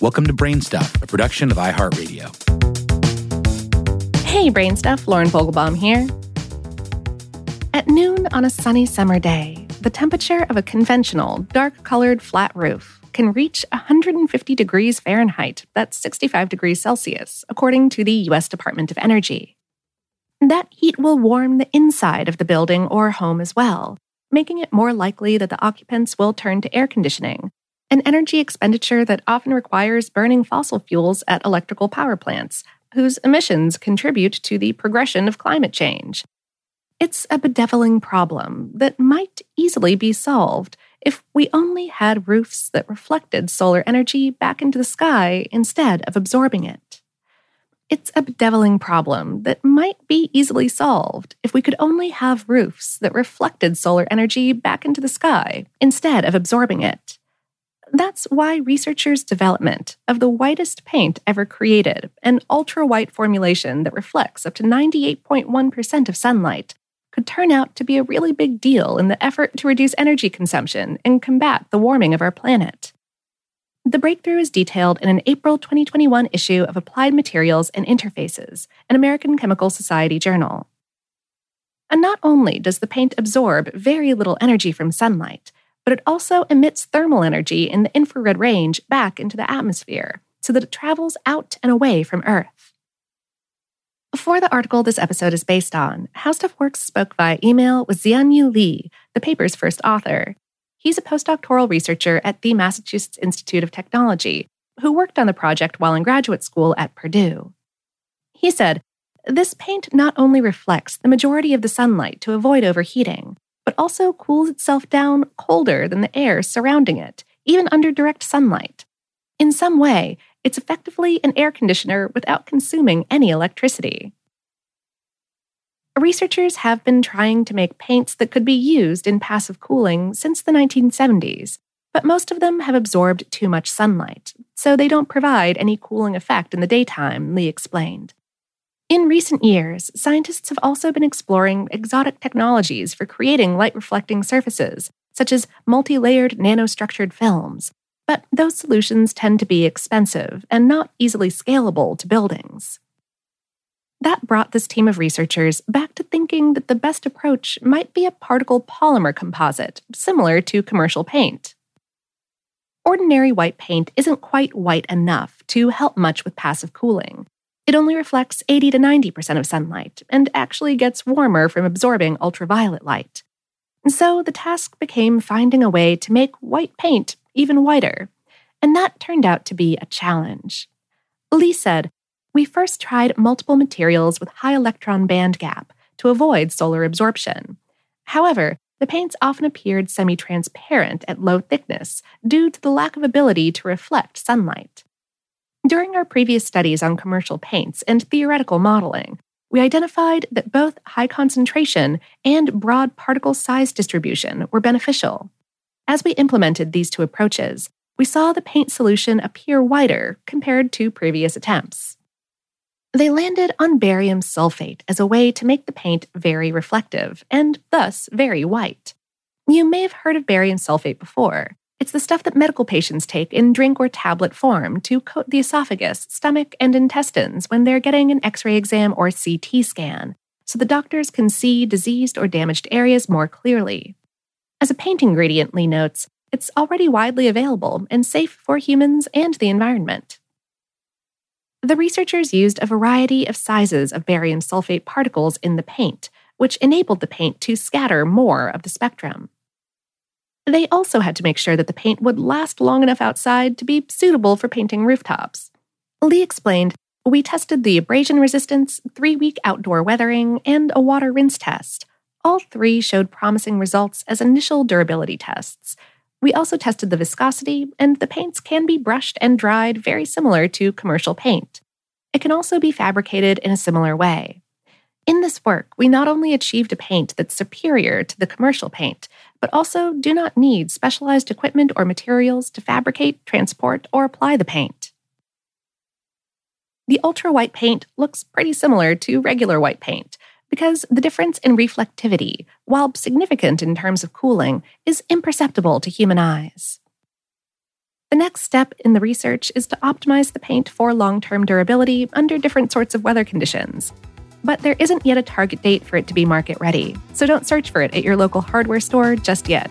Welcome to Brainstuff, a production of iHeartRadio. Hey, Brainstuff, Lauren Vogelbaum here. At noon on a sunny summer day, the temperature of a conventional, dark colored flat roof can reach 150 degrees Fahrenheit, that's 65 degrees Celsius, according to the U.S. Department of Energy. That heat will warm the inside of the building or home as well, making it more likely that the occupants will turn to air conditioning, an energy expenditure that often requires burning fossil fuels at electrical power plants, whose emissions contribute to the progression of climate change. It's a bedeviling problem that might easily be solved if we only had roofs that reflected solar energy back into the sky instead of absorbing it. It's a bedeviling problem that might be easily solved if we could only have roofs that reflected solar energy back into the sky instead of absorbing it. That's why researchers' development of the whitest paint ever created, an ultra white formulation that reflects up to 98.1% of sunlight, could turn out to be a really big deal in the effort to reduce energy consumption and combat the warming of our planet. The breakthrough is detailed in an April 2021 issue of Applied Materials and Interfaces, an American Chemical Society journal. And not only does the paint absorb very little energy from sunlight, but it also emits thermal energy in the infrared range back into the atmosphere so that it travels out and away from Earth. For the article this episode is based on, How Stuff Works spoke via email with Xiangyu Li, the paper's first author. He's a postdoctoral researcher at the Massachusetts Institute of Technology who worked on the project while in graduate school at Purdue. He said, This paint not only reflects the majority of the sunlight to avoid overheating, but also cools itself down colder than the air surrounding it, even under direct sunlight. In some way, it's effectively an air conditioner without consuming any electricity. Researchers have been trying to make paints that could be used in passive cooling since the 1970s, but most of them have absorbed too much sunlight, so they don't provide any cooling effect in the daytime, Li explained. In recent years, scientists have also been exploring exotic technologies for creating light reflecting surfaces, such as multi layered nanostructured films, but those solutions tend to be expensive and not easily scalable to buildings. That brought this team of researchers back to thinking that the best approach might be a particle polymer composite, similar to commercial paint. Ordinary white paint isn't quite white enough to help much with passive cooling, it only reflects 80 to 90% of sunlight and actually gets warmer from absorbing ultraviolet light. And so the task became finding a way to make white paint even whiter, and that turned out to be a challenge. Li said, We first tried multiple materials with high electron band gap to avoid solar absorption. However, the paints often appeared semi transparent at low thickness due to the lack of ability to reflect sunlight. During our previous studies on commercial paints and theoretical modeling, we identified that both high concentration and broad particle size distribution were beneficial. As we implemented these two approaches, we saw the paint solution appear whiter compared to previous attempts. They landed on barium sulfate as a way to make the paint very reflective and thus very white. You may have heard of barium sulfate before. It's the stuff that medical patients take in drink or tablet form to coat the esophagus, stomach, and intestines when they're getting an x ray exam or CT scan, so the doctors can see diseased or damaged areas more clearly. As a paint ingredient, Li notes, it's already widely available and safe for humans and the environment. The researchers used a variety of sizes of barium sulfate particles in the paint, which enabled the paint to scatter more of the spectrum. They also had to make sure that the paint would last long enough outside to be suitable for painting rooftops. Li explained, We tested the abrasion resistance, three week outdoor weathering, and a water rinse test. All three showed promising results as initial durability tests. We also tested the viscosity, and the paints can be brushed and dried very similar to commercial paint. It can also be fabricated in a similar way. In this work, we not only achieved a paint that's superior to the commercial paint, but also do not need specialized equipment or materials to fabricate, transport, or apply the paint. The ultra white paint looks pretty similar to regular white paint because the difference in reflectivity, while significant in terms of cooling, is imperceptible to human eyes. The next step in the research is to optimize the paint for long term durability under different sorts of weather conditions. But there isn't yet a target date for it to be market ready, so don't search for it at your local hardware store just yet.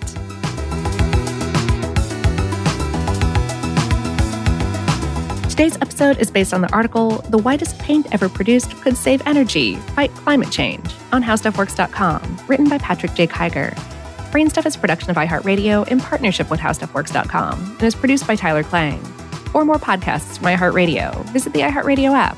Today's episode is based on the article The Whitest Paint Ever Produced Could Save Energy, Fight Climate Change on HowStuffWorks.com, written by Patrick J. Kiger. Brainstuff is production of iHeartRadio in partnership with HowStuffWorks.com and is produced by Tyler Klang. For more podcasts from iHeartRadio, visit the iHeartRadio app,